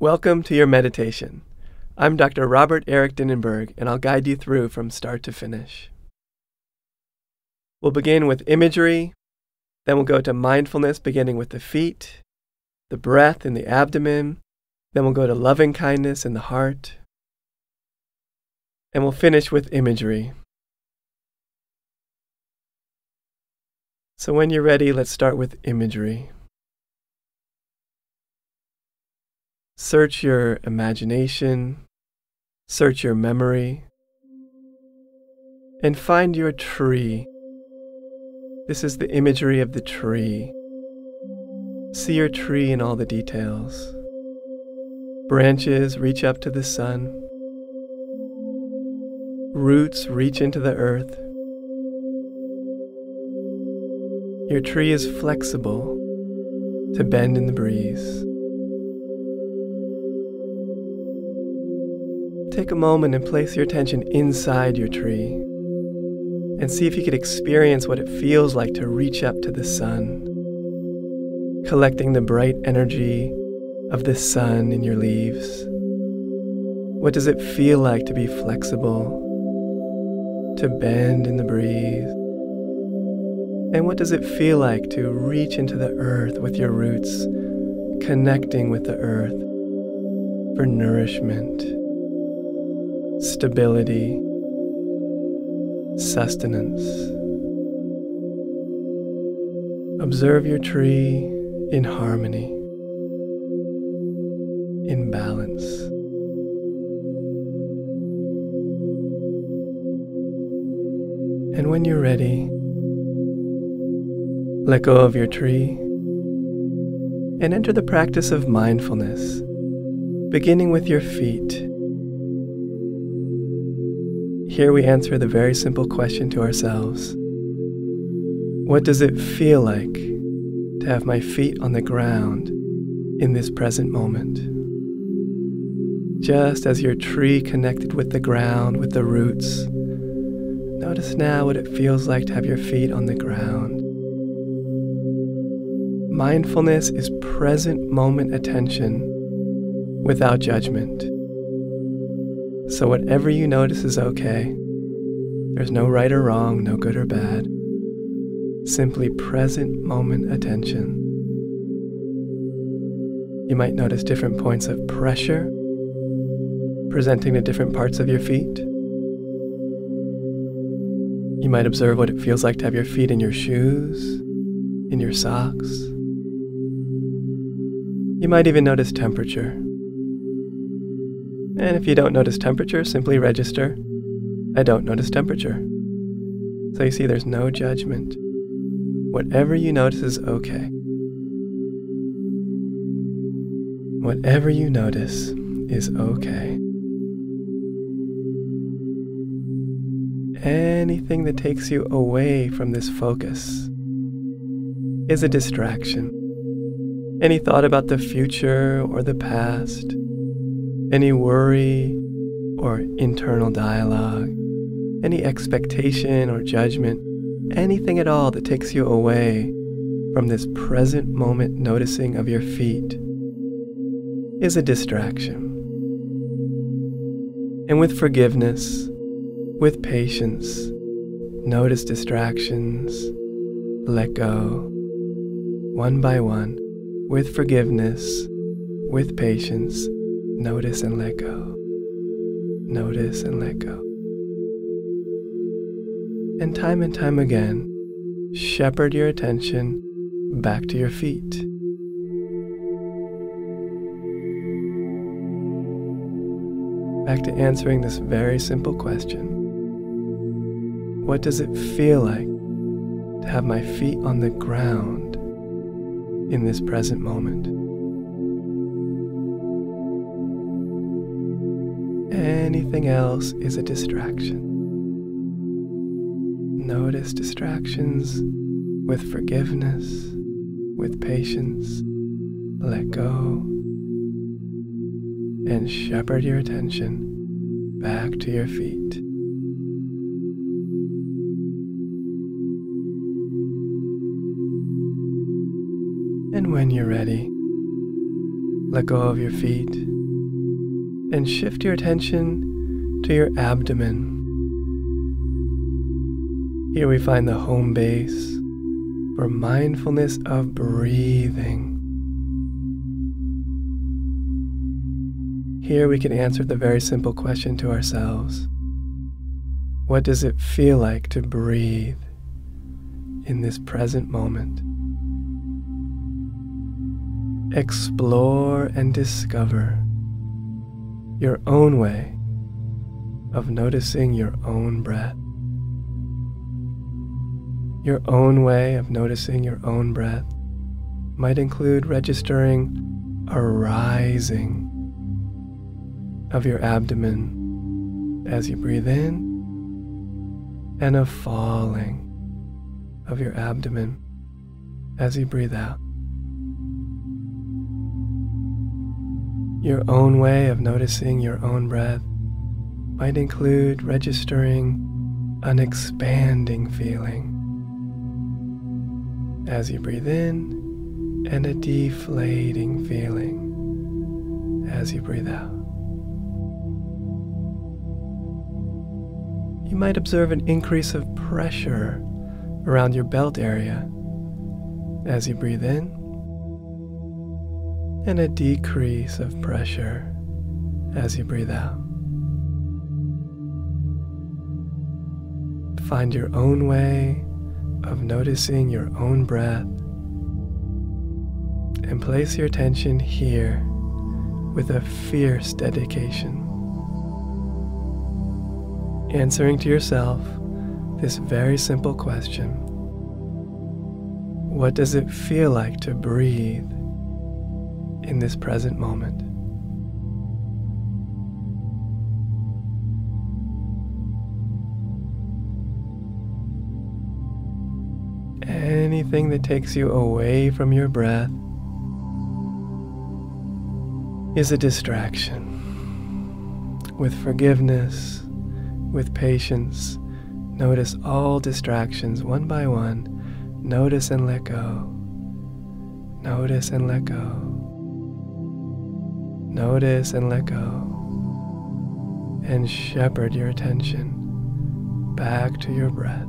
Welcome to your meditation. I'm Dr. Robert Eric Dinnenberg, and I'll guide you through from start to finish. We'll begin with imagery, then we'll go to mindfulness, beginning with the feet, the breath in the abdomen, then we'll go to loving kindness in the heart, and we'll finish with imagery. So, when you're ready, let's start with imagery. Search your imagination, search your memory, and find your tree. This is the imagery of the tree. See your tree in all the details. Branches reach up to the sun. Roots reach into the earth. Your tree is flexible to bend in the breeze. Take a moment and place your attention inside your tree and see if you could experience what it feels like to reach up to the sun, collecting the bright energy of the sun in your leaves. What does it feel like to be flexible, to bend in the breeze? And what does it feel like to reach into the earth with your roots, connecting with the earth for nourishment? Stability, sustenance. Observe your tree in harmony, in balance. And when you're ready, let go of your tree and enter the practice of mindfulness, beginning with your feet here we answer the very simple question to ourselves What does it feel like to have my feet on the ground in this present moment? Just as your tree connected with the ground with the roots, notice now what it feels like to have your feet on the ground. Mindfulness is present moment attention without judgment. So, whatever you notice is okay. There's no right or wrong, no good or bad. Simply present moment attention. You might notice different points of pressure presenting to different parts of your feet. You might observe what it feels like to have your feet in your shoes, in your socks. You might even notice temperature. And if you don't notice temperature, simply register, I don't notice temperature. So you see, there's no judgment. Whatever you notice is okay. Whatever you notice is okay. Anything that takes you away from this focus is a distraction. Any thought about the future or the past any worry or internal dialogue, any expectation or judgment, anything at all that takes you away from this present moment noticing of your feet is a distraction. And with forgiveness, with patience, notice distractions, let go, one by one, with forgiveness, with patience, Notice and let go. Notice and let go. And time and time again, shepherd your attention back to your feet. Back to answering this very simple question What does it feel like to have my feet on the ground in this present moment? Anything else is a distraction. Notice distractions with forgiveness, with patience. Let go and shepherd your attention back to your feet. And when you're ready, let go of your feet, and shift your attention to your abdomen. Here we find the home base for mindfulness of breathing. Here we can answer the very simple question to ourselves What does it feel like to breathe in this present moment? Explore and discover your own way of noticing your own breath. Your own way of noticing your own breath might include registering a rising of your abdomen as you breathe in and a falling of your abdomen as you breathe out. Your own way of noticing your own breath might include registering an expanding feeling. As you breathe in and a deflating feeling. As you breathe out. You might observe an increase of pressure around your belt area. As you breathe in and a decrease of pressure as you breathe out. Find your own way of noticing your own breath and place your attention here with a fierce dedication. Answering to yourself this very simple question What does it feel like to breathe in this present moment? anything that takes you away from your breath is a distraction. With forgiveness, with patience, notice all distractions one by one. Notice and let go. Notice and let go. Notice and let go. And shepherd your attention back to your breath.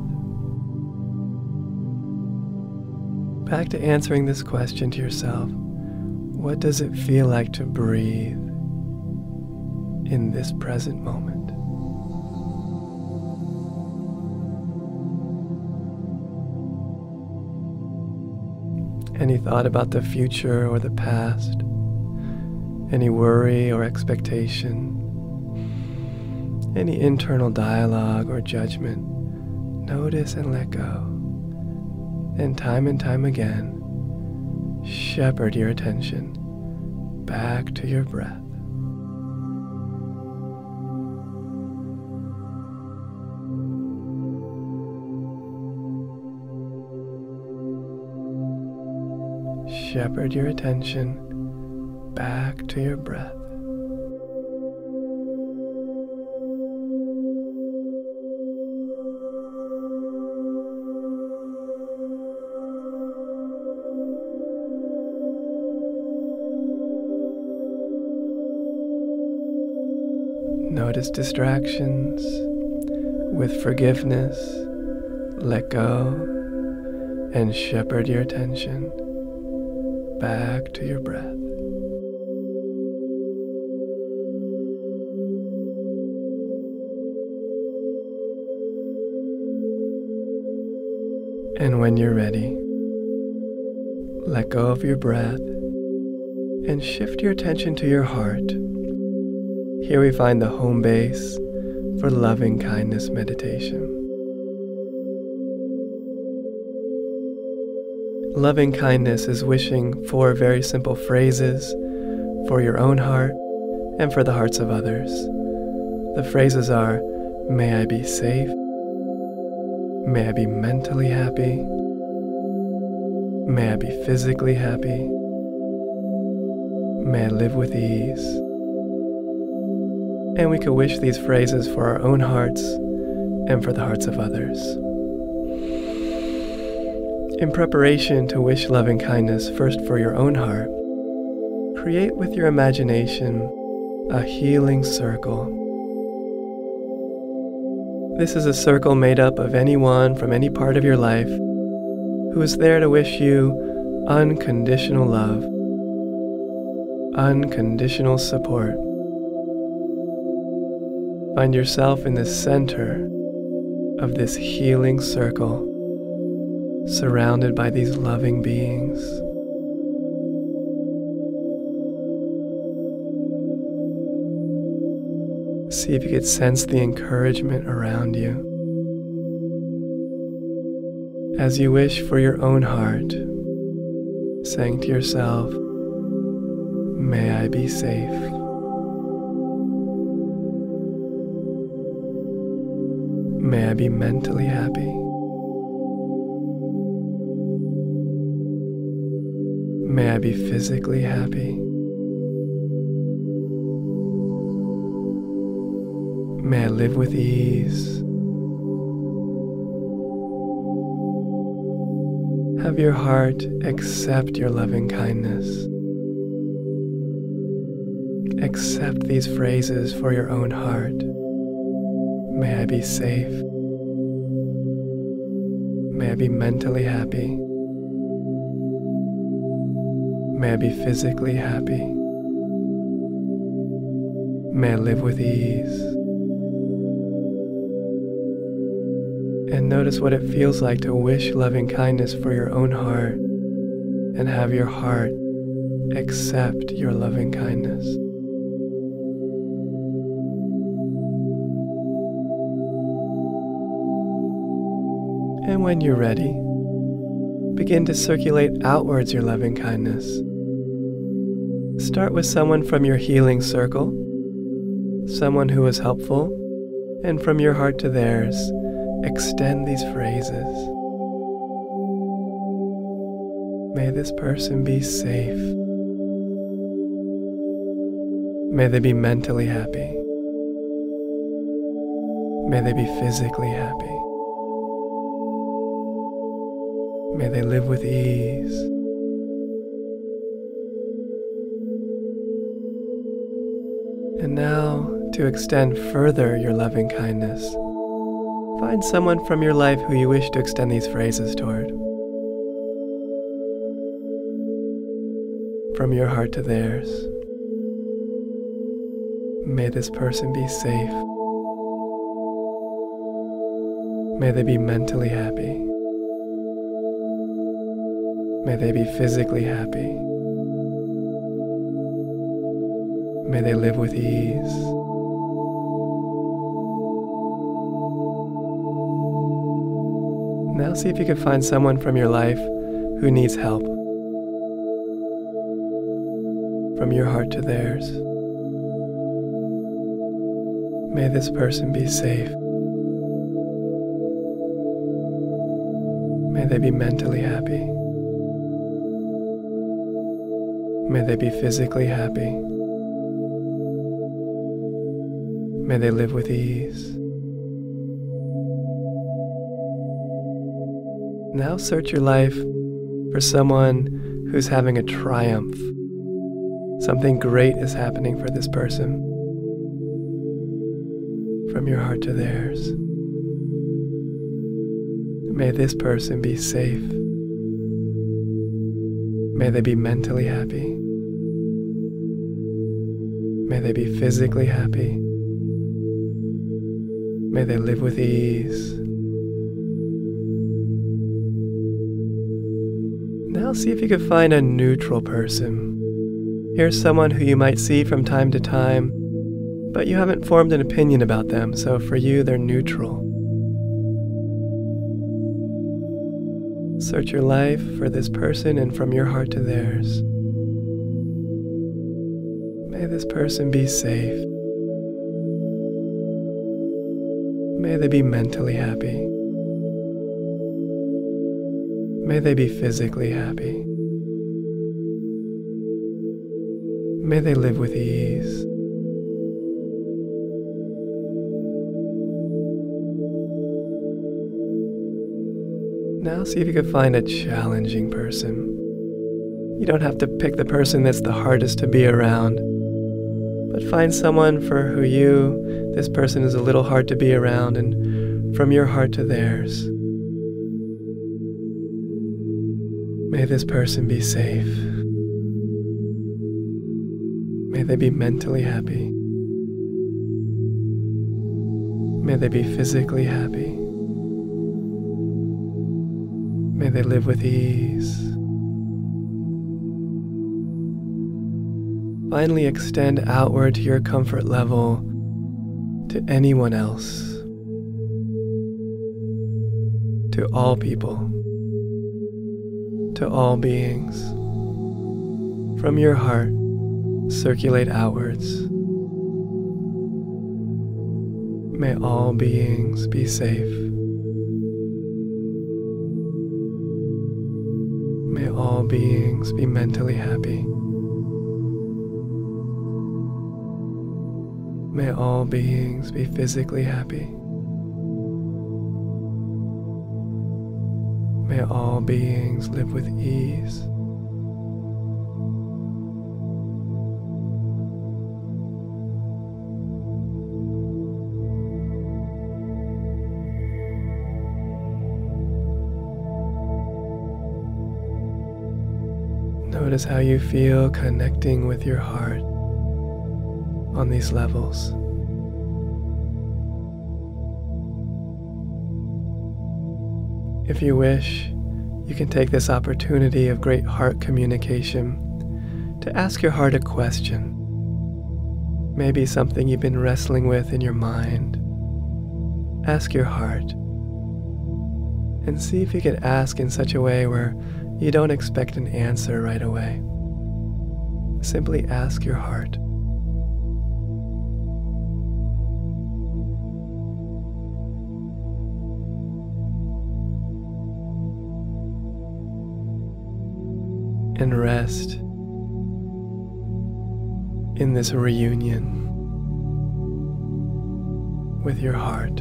Back to answering this question to yourself What does it feel like to breathe in this present moment? Any thought about the future or the past? Any worry or expectation? Any internal dialogue or judgment? Notice and let go and time and time again, shepherd your attention back to your breath. Shepherd your attention back to your breath. Notice distractions with forgiveness. Let go and shepherd your attention back to your breath. When you're ready, let go of your breath and shift your attention to your heart. Here we find the home base for loving kindness meditation. Loving kindness is wishing four very simple phrases for your own heart and for the hearts of others. The phrases are May I be safe. May I be mentally happy. May I be physically happy. May I live with ease. And we could wish these phrases for our own hearts and for the hearts of others. In preparation to wish loving kindness first for your own heart, create with your imagination a healing circle. This is a circle made up of anyone from any part of your life who is there to wish you unconditional love, unconditional support. Find yourself in the center of this healing circle, surrounded by these loving beings. See if you could sense the encouragement around you. As you wish for your own heart, saying to yourself, May I be safe. May I be mentally happy. May I be physically happy. May I live with ease. Have your heart accept your loving kindness. Accept these phrases for your own heart. May I be safe. May I be mentally happy. May I be physically happy. May I live with ease. And notice what it feels like to wish loving kindness for your own heart and have your heart accept your loving kindness. And when you're ready, begin to circulate outwards your loving kindness. Start with someone from your healing circle, someone who was helpful, and from your heart to theirs, extend these phrases. May this person be safe. May they be mentally happy. May they be physically happy. May they live with ease. And now, to extend further your loving kindness, find someone from your life who you wish to extend these phrases toward. From your heart to theirs. May this person be safe. May they be mentally happy. May they be physically happy. May they live with ease. Now see if you can find someone from your life who needs help. From your heart to theirs. May this person be safe. May they be mentally happy. May they be physically happy. May they live with ease. Now search your life for someone who's having a triumph. Something great is happening for this person. From your heart to theirs. May this person be safe. May they be mentally happy. May they be physically happy. May they live with ease. Now see if you can find a neutral person. Here's someone who you might see from time to time, but you haven't formed an opinion about them, so for you they're neutral. Search your life for this person and from your heart to theirs. May this person be safe. May they be mentally happy. May they be physically happy. May they live with ease. Now see if you can find a challenging person. You don't have to pick the person that's the hardest to be around, but find someone for who you, this person is a little hard to be around, and from your heart to theirs. May this person be safe. May they be mentally happy. May they be physically happy. May they live with ease. Finally, extend outward to your comfort level to anyone else, to all people to all beings. From your heart, circulate outwards. May all beings be safe. May all beings be mentally happy. May all beings be physically happy. May all beings live with ease. Notice how you feel connecting with your heart on these levels. If you wish, you can take this opportunity of great heart communication to ask your heart a question. Maybe something you've been wrestling with in your mind. Ask your heart. And see if you can ask in such a way where you don't expect an answer right away. Simply ask your heart. And rest in this reunion with your heart.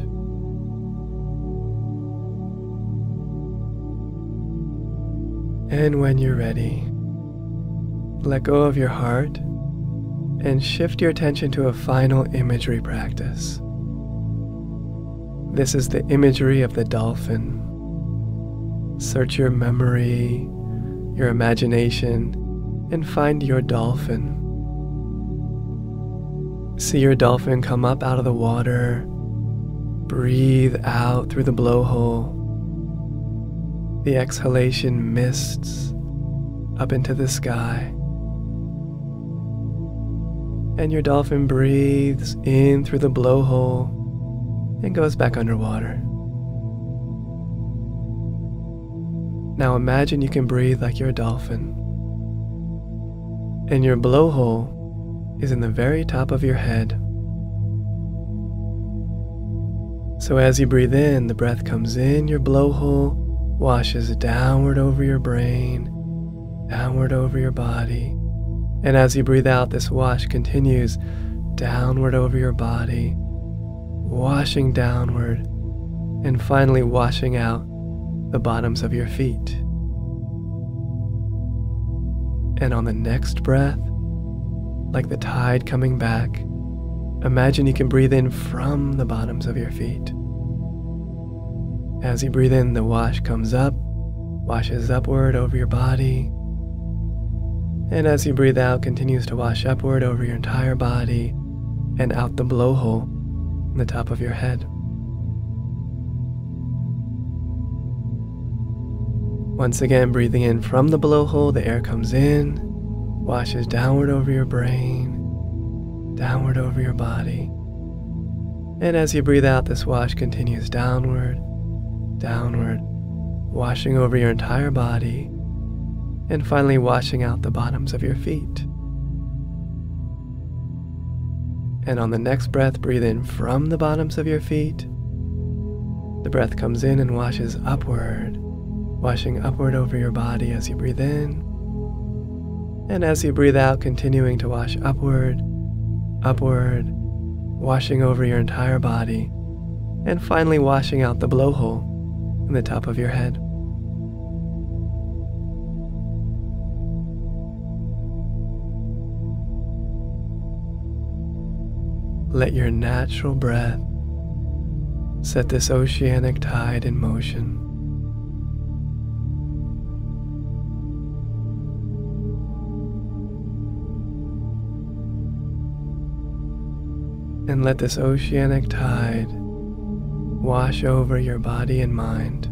And when you're ready, let go of your heart and shift your attention to a final imagery practice. This is the imagery of the dolphin. Search your memory your imagination, and find your dolphin. See your dolphin come up out of the water, breathe out through the blowhole. The exhalation mists up into the sky. And your dolphin breathes in through the blowhole and goes back underwater. Now imagine you can breathe like you're a dolphin. And your blowhole is in the very top of your head. So as you breathe in, the breath comes in your blowhole, washes downward over your brain, downward over your body. And as you breathe out, this wash continues downward over your body, washing downward, and finally washing out the bottoms of your feet. And on the next breath, like the tide coming back, imagine you can breathe in from the bottoms of your feet. As you breathe in, the wash comes up, washes upward over your body. And as you breathe out, continues to wash upward over your entire body and out the blowhole in the top of your head. Once again, breathing in from the blowhole, the air comes in, washes downward over your brain, downward over your body. And as you breathe out, this wash continues downward, downward, washing over your entire body, and finally washing out the bottoms of your feet. And on the next breath, breathe in from the bottoms of your feet. The breath comes in and washes upward, washing upward over your body as you breathe in. And as you breathe out, continuing to wash upward, upward, washing over your entire body, and finally washing out the blowhole in the top of your head. Let your natural breath set this oceanic tide in motion. And let this oceanic tide wash over your body and mind.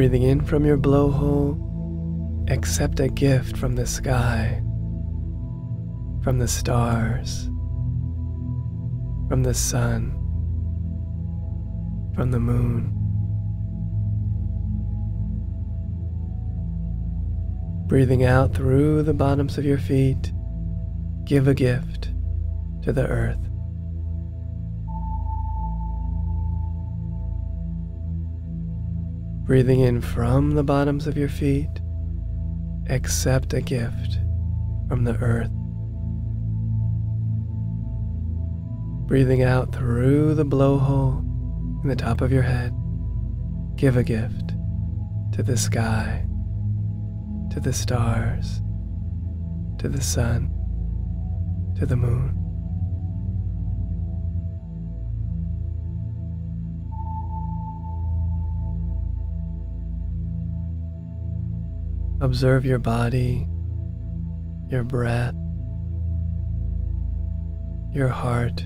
Breathing in from your blowhole, accept a gift from the sky, from the stars, from the sun, from the moon. Breathing out through the bottoms of your feet, give a gift to the earth. Breathing in from the bottoms of your feet, accept a gift from the earth. Breathing out through the blowhole in the top of your head, give a gift to the sky, to the stars, to the sun, to the moon. Observe your body, your breath, your heart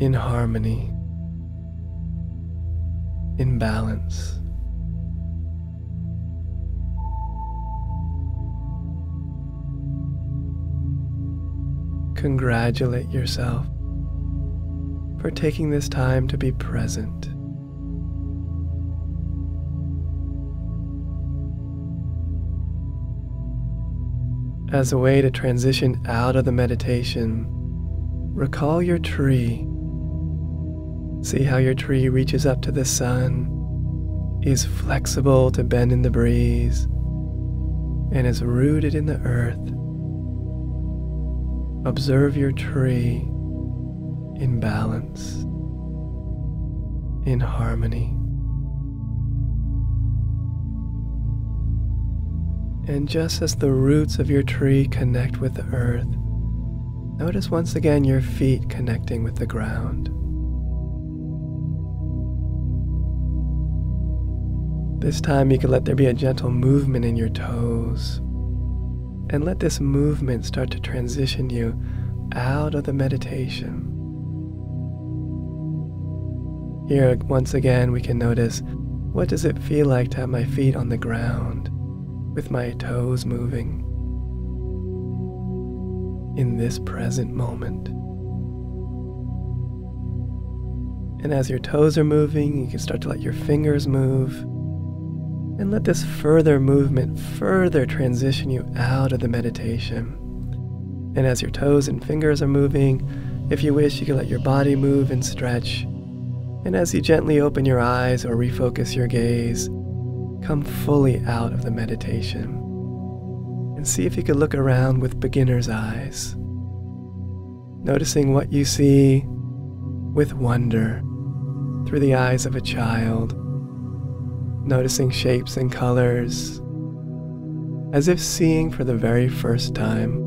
in harmony, in balance. Congratulate yourself for taking this time to be present. As a way to transition out of the meditation, recall your tree. See how your tree reaches up to the sun, is flexible to bend in the breeze, and is rooted in the earth. Observe your tree in balance, in harmony. And just as the roots of your tree connect with the earth, notice once again your feet connecting with the ground. This time you can let there be a gentle movement in your toes. And let this movement start to transition you out of the meditation. Here, once again, we can notice what does it feel like to have my feet on the ground? With my toes moving in this present moment. And as your toes are moving, you can start to let your fingers move. And let this further movement further transition you out of the meditation. And as your toes and fingers are moving, if you wish, you can let your body move and stretch. And as you gently open your eyes or refocus your gaze, come fully out of the meditation and see if you could look around with beginner's eyes, noticing what you see with wonder through the eyes of a child, noticing shapes and colors as if seeing for the very first time.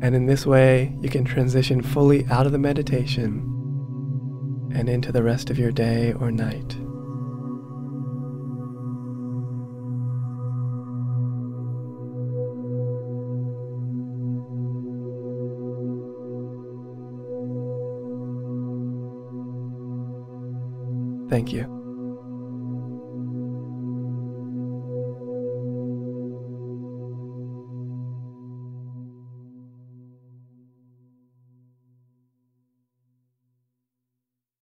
And in this way, you can transition fully out of the meditation and into the rest of your day or night. Thank you.